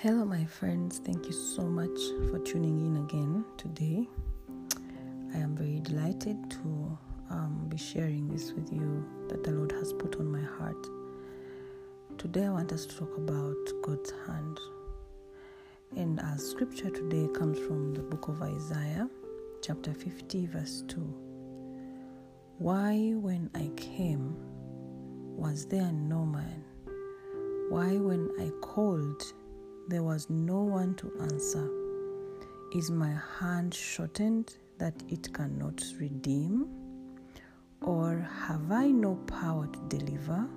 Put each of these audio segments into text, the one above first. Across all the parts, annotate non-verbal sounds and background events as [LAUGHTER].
Hello, my friends. Thank you so much for tuning in again today. I am very delighted to um, be sharing this with you that the Lord has put on my heart. Today, I want us to talk about God's hand. And our scripture today comes from the book of Isaiah, chapter 50, verse 2. Why, when I came, was there no man? Why, when I called, there was no one to answer? Is my hand shortened that it cannot redeem? Or have I no power to deliver?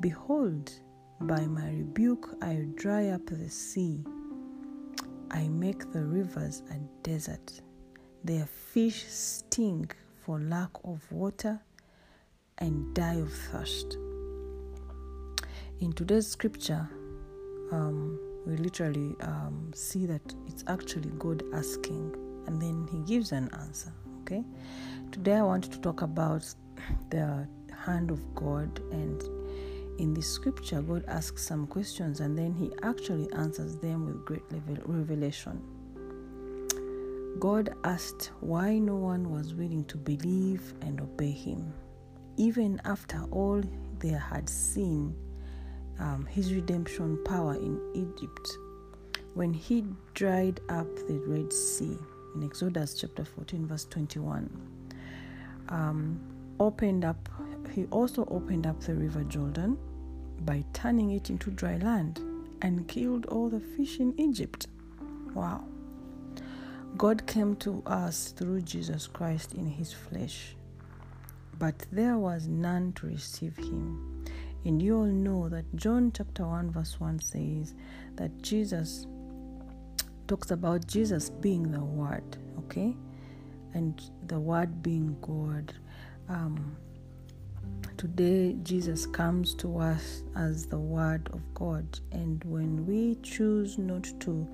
Behold, by my rebuke I dry up the sea. I make the rivers a desert. Their fish stink for lack of water and die of thirst. In today's scripture, um, we literally um, see that it's actually God asking, and then He gives an answer. Okay, today I want to talk about the hand of God, and in the scripture, God asks some questions, and then He actually answers them with great revelation. God asked why no one was willing to believe and obey Him, even after all they had seen um, his redemption power in Egypt when he dried up the Red Sea in Exodus chapter 14, verse 21. Um, opened up, he also opened up the river Jordan by turning it into dry land and killed all the fish in Egypt. Wow. God came to us through Jesus Christ in his flesh, but there was none to receive him. And you all know that John chapter 1, verse 1 says that Jesus talks about Jesus being the Word, okay? And the Word being God. Um, today, Jesus comes to us as the Word of God. And when we choose not to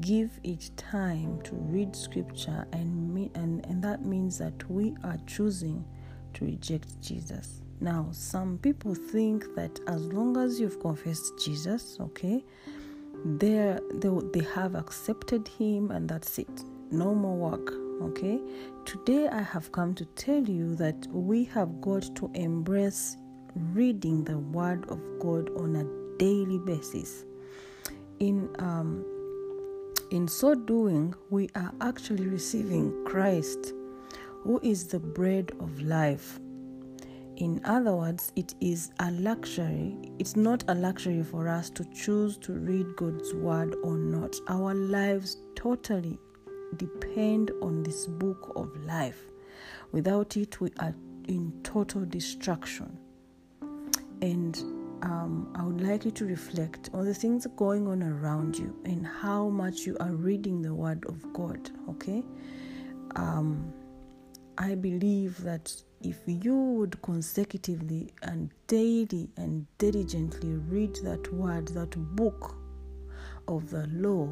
give it time to read Scripture, and, me, and, and that means that we are choosing to reject Jesus. Now, some people think that as long as you've confessed Jesus, okay, they they have accepted Him and that's it. No more work, okay. Today, I have come to tell you that we have got to embrace reading the Word of God on a daily basis. In um, in so doing, we are actually receiving Christ, who is the bread of life in other words, it is a luxury. It's not a luxury for us to choose to read God's word or not. Our lives totally depend on this book of life. Without it, we are in total destruction. And um, I would like you to reflect on the things going on around you and how much you are reading the Word of God. Okay, um, I believe that if you would consecutively and daily and diligently read that word, that book of the law,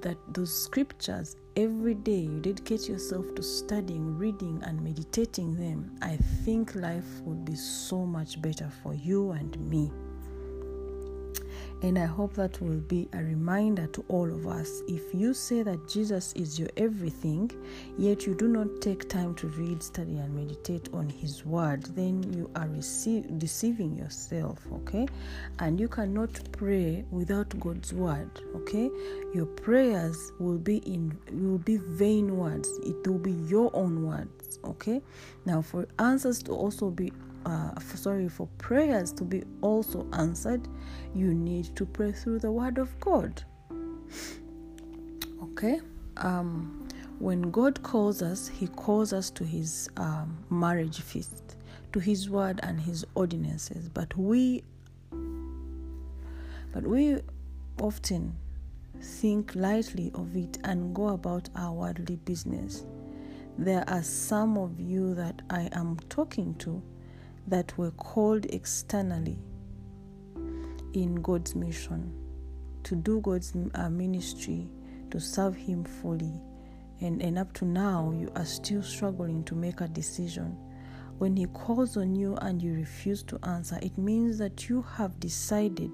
that those scriptures every day you dedicate yourself to studying, reading, and meditating them, I think life would be so much better for you and me. And I hope that will be a reminder to all of us. If you say that Jesus is your everything, yet you do not take time to read, study, and meditate on His Word, then you are receive, deceiving yourself, okay? And you cannot pray without God's Word, okay? Your prayers will be in will be vain words. It will be your own words, okay? Now, for answers to also be uh, sorry for prayers to be also answered you need to pray through the word of god. [SIGHS] Okay? Um, when god calls us he calls us to his um, marriage feast to his word and his ordinances. But we but we often think lightly of it and go about our worldly business. There are some of you that i am talking to that were called externally in God's mission to do God's uh, ministry, to serve Him fully. And, and up to now, you are still struggling to make a decision. When He calls on you and you refuse to answer, it means that you have decided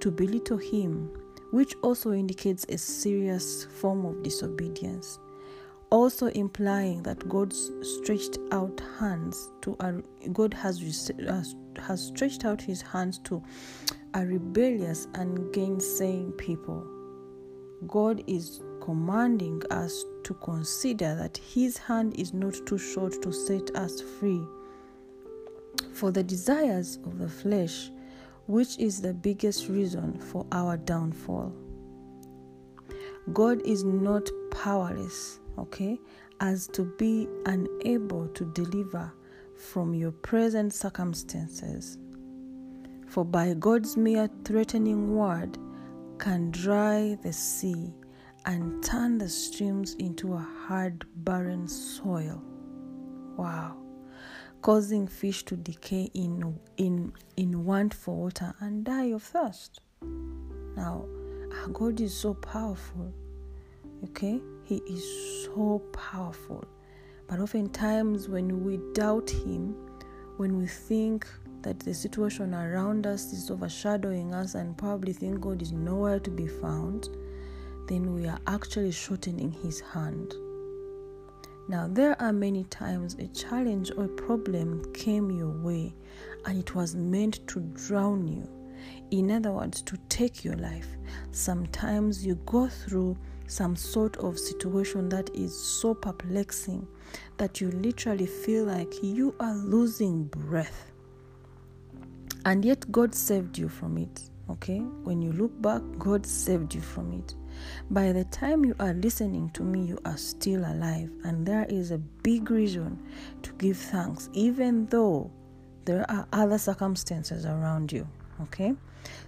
to belittle him, which also indicates a serious form of disobedience, also implying that God's stretched out hands to a, God has has stretched out his hands to a rebellious and gainsaying people. God is commanding us to consider that his hand is not too short to set us free. For the desires of the flesh which is the biggest reason for our downfall. God is not powerless, okay, as to be unable to deliver from your present circumstances. For by God's mere threatening word can dry the sea and turn the streams into a hard, barren soil. Wow causing fish to decay in in in want for water and die of thirst. Now, our God is so powerful. Okay? He is so powerful. But oftentimes when we doubt him, when we think that the situation around us is overshadowing us and probably think God is nowhere to be found, then we are actually shortening his hand. Now, there are many times a challenge or a problem came your way and it was meant to drown you. In other words, to take your life. Sometimes you go through some sort of situation that is so perplexing that you literally feel like you are losing breath. And yet, God saved you from it. Okay? When you look back, God saved you from it. By the time you are listening to me, you are still alive, and there is a big reason to give thanks, even though there are other circumstances around you. Okay?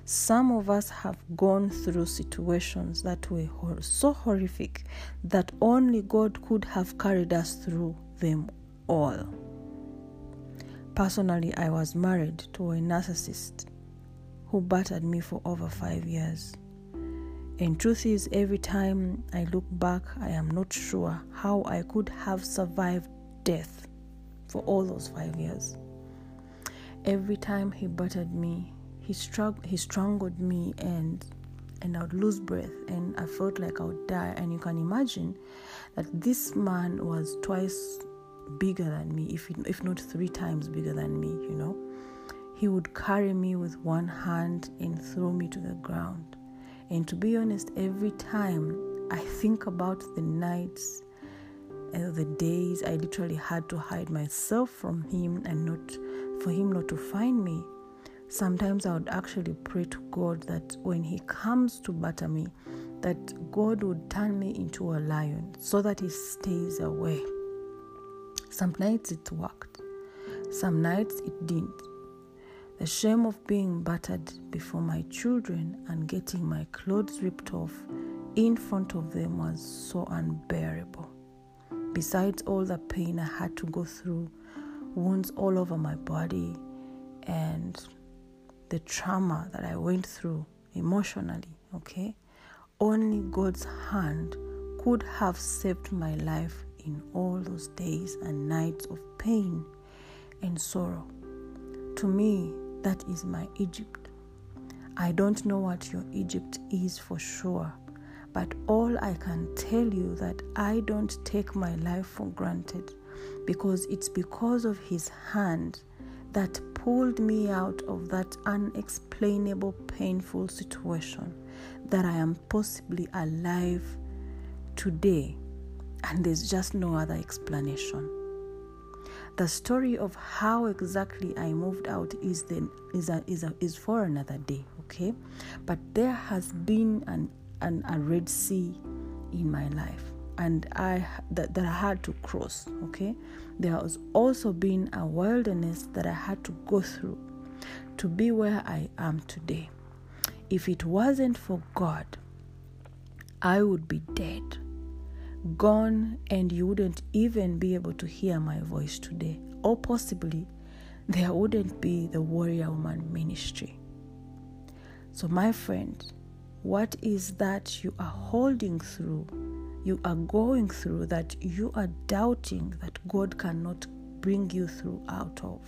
Some of us have gone through situations that were so horrific that only God could have carried us through them all. Personally, I was married to a narcissist who battered me for over five years. And truth is, every time I look back, I am not sure how I could have survived death for all those five years. Every time he battered me, he struck, he strangled me, and and I would lose breath, and I felt like I would die. And you can imagine that this man was twice bigger than me, if if not three times bigger than me. You know, he would carry me with one hand and throw me to the ground and to be honest, every time I think about the nights and the days I literally had to hide myself from him and not for him not to find me, sometimes I would actually pray to God that when he comes to batter me, that God would turn me into a lion so that he stays away. Some nights it worked, some nights it didn't. The shame of being battered before my children and getting my clothes ripped off in front of them was so unbearable. Besides all the pain I had to go through, wounds all over my body, and the trauma that I went through emotionally, okay? Only God's hand could have saved my life in all those days and nights of pain and sorrow. To me, that is my Egypt. I don't know what your Egypt is for sure, but all I can tell you that I don't take my life for granted because it's because of his hand that pulled me out of that unexplainable painful situation that I am possibly alive today and there's just no other explanation. The story of how exactly I moved out is the is a, is a, is for another day, okay? But there has been an, an a red sea in my life and I that, that I had to cross, okay? There has also been a wilderness that I had to go through to be where I am today. If it wasn't for God, I would be dead gone and you wouldn't even be able to hear my voice today. Or possibly there wouldn't be the Warrior Woman ministry. So, my friend, what is that you are holding through, you are going through that you are doubting that God cannot bring you through out of?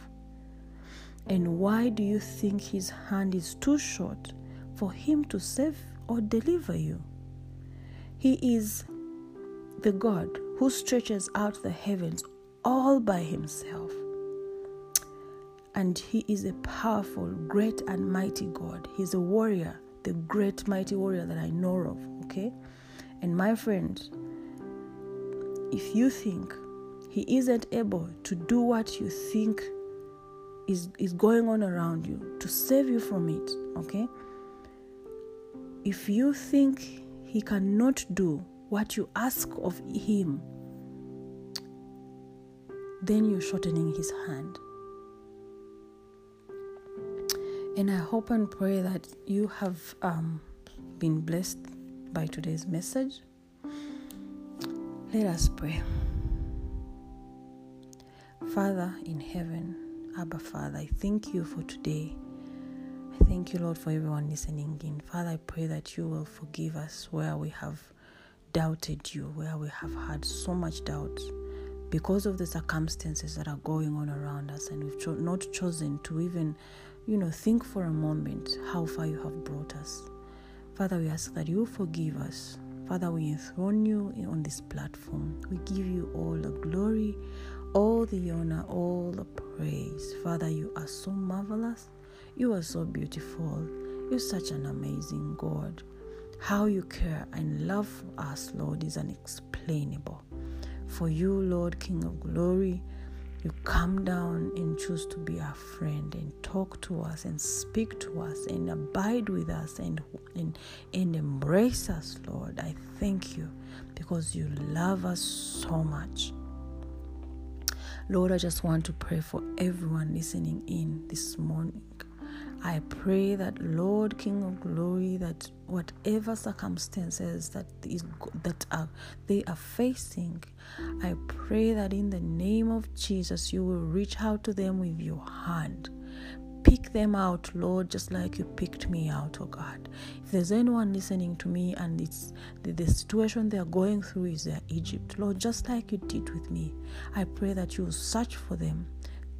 And why do you think His hand is too short for Him to save or deliver you. He is the God who stretches out the heavens all by Himself. And He is a powerful, great, and mighty God. He's a warrior, the great, mighty warrior that I know of, okay? And my friend, if you think He isn't able to do what you think is, is going on around you, to save you from it, okay? If you think He cannot do what you ask of Him, then you're shortening His hand. And I hope and pray that you have um, been blessed by today's message. Let us pray. Father in heaven, Abba Father, I thank you for today. I thank you, Lord, for everyone listening in. Father, I pray that you will forgive us where we have doubted you, where we have had so much doubt because of the circumstances that are going on around us, and we've cho- not chosen to even, you know, think for a moment how far you have brought us. Father, we ask that you forgive us. Father, we enthrone you on this platform. We give you all the glory, all the honor, all the praise. Father, you are so marvelous. You are so beautiful. You're such an amazing God. How you care and love us, Lord, is unexplainable. For you, Lord, King of glory, you come down and choose to be our friend and talk to us and speak to us and abide with us and, and, and embrace us, Lord. I thank you because you love us so much. Lord, I just want to pray for everyone listening in this morning. I pray that Lord King of Glory, that whatever circumstances that is that are they are facing, I pray that in the name of Jesus you will reach out to them with your hand. Pick them out, Lord, just like you picked me out, oh God. If there's anyone listening to me and it's the, the situation they're going through is their Egypt, Lord, just like you did with me, I pray that you will search for them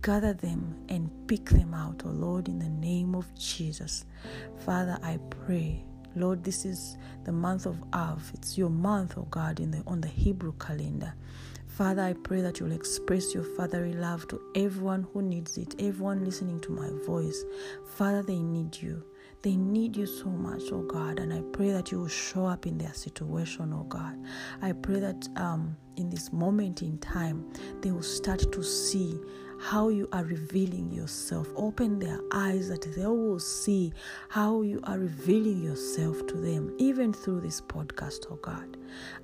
gather them and pick them out, oh Lord, in the name of Jesus. Father, I pray. Lord, this is the month of Av. It's your month, oh God, in the on the Hebrew calendar. Father, I pray that you'll express your fatherly love to everyone who needs it, everyone listening to my voice. Father, they need you. They need you so much, oh God, and I pray that you will show up in their situation, oh God. I pray that um, in this moment in time, they will start to see how you are revealing yourself. Open their eyes that they will see how you are revealing yourself to them, even through this podcast, oh God.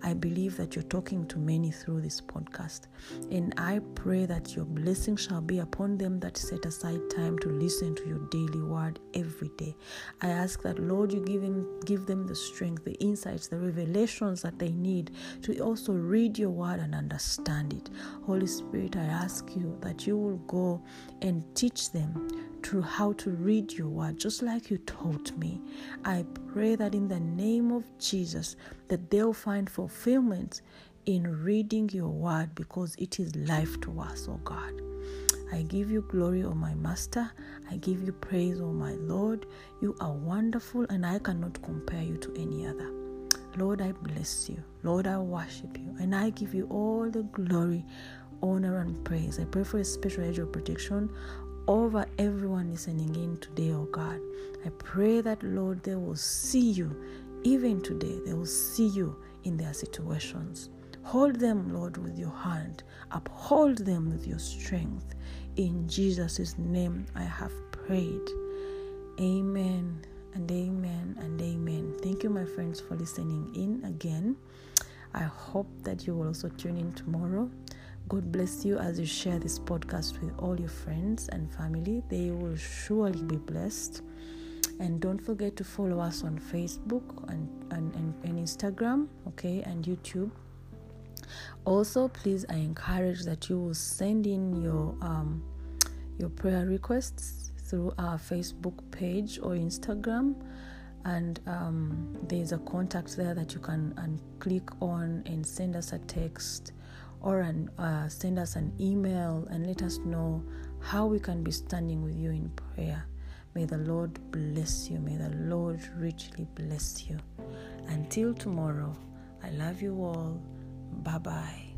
I believe that you're talking to many through this podcast. And I pray that your blessing shall be upon them that set aside time to listen to your daily word every day. I ask that, Lord, you give, him, give them the strength, the insights, the revelations that they need to also read your word and understand it. Holy Spirit, I ask you that you will go and teach them through how to read your word, just like you taught me. I pray that in the name of Jesus, that they'll find fulfillment in reading your word because it is life to us, oh God. I give you glory, oh my Master. I give you praise, oh my Lord. You are wonderful, and I cannot compare you to any other. Lord, I bless you. Lord, I worship you, and I give you all the glory, honor, and praise. I pray for a special edge of protection over everyone listening in today, oh God. I pray that, Lord, they will see you even today. They will see you in their situations. Hold them, Lord, with your hand. Uphold them with your strength. In Jesus' name I have prayed. Amen and amen and amen. Thank you, my friends, for listening in again. I hope that you will also tune in tomorrow. God bless you as you share this podcast with all your friends and family. They will surely be blessed. And don't forget to follow us on Facebook and, and, and, and Instagram, okay, and YouTube. Also, please, I encourage that you will send in your um, your prayer requests through our Facebook page or Instagram and um, there's a contact there that you can and click on and send us a text or an, uh, send us an email and let us know how we can be standing with you in prayer. May the Lord bless you. May the Lord richly bless you. Until tomorrow, I love you all. Bye bye.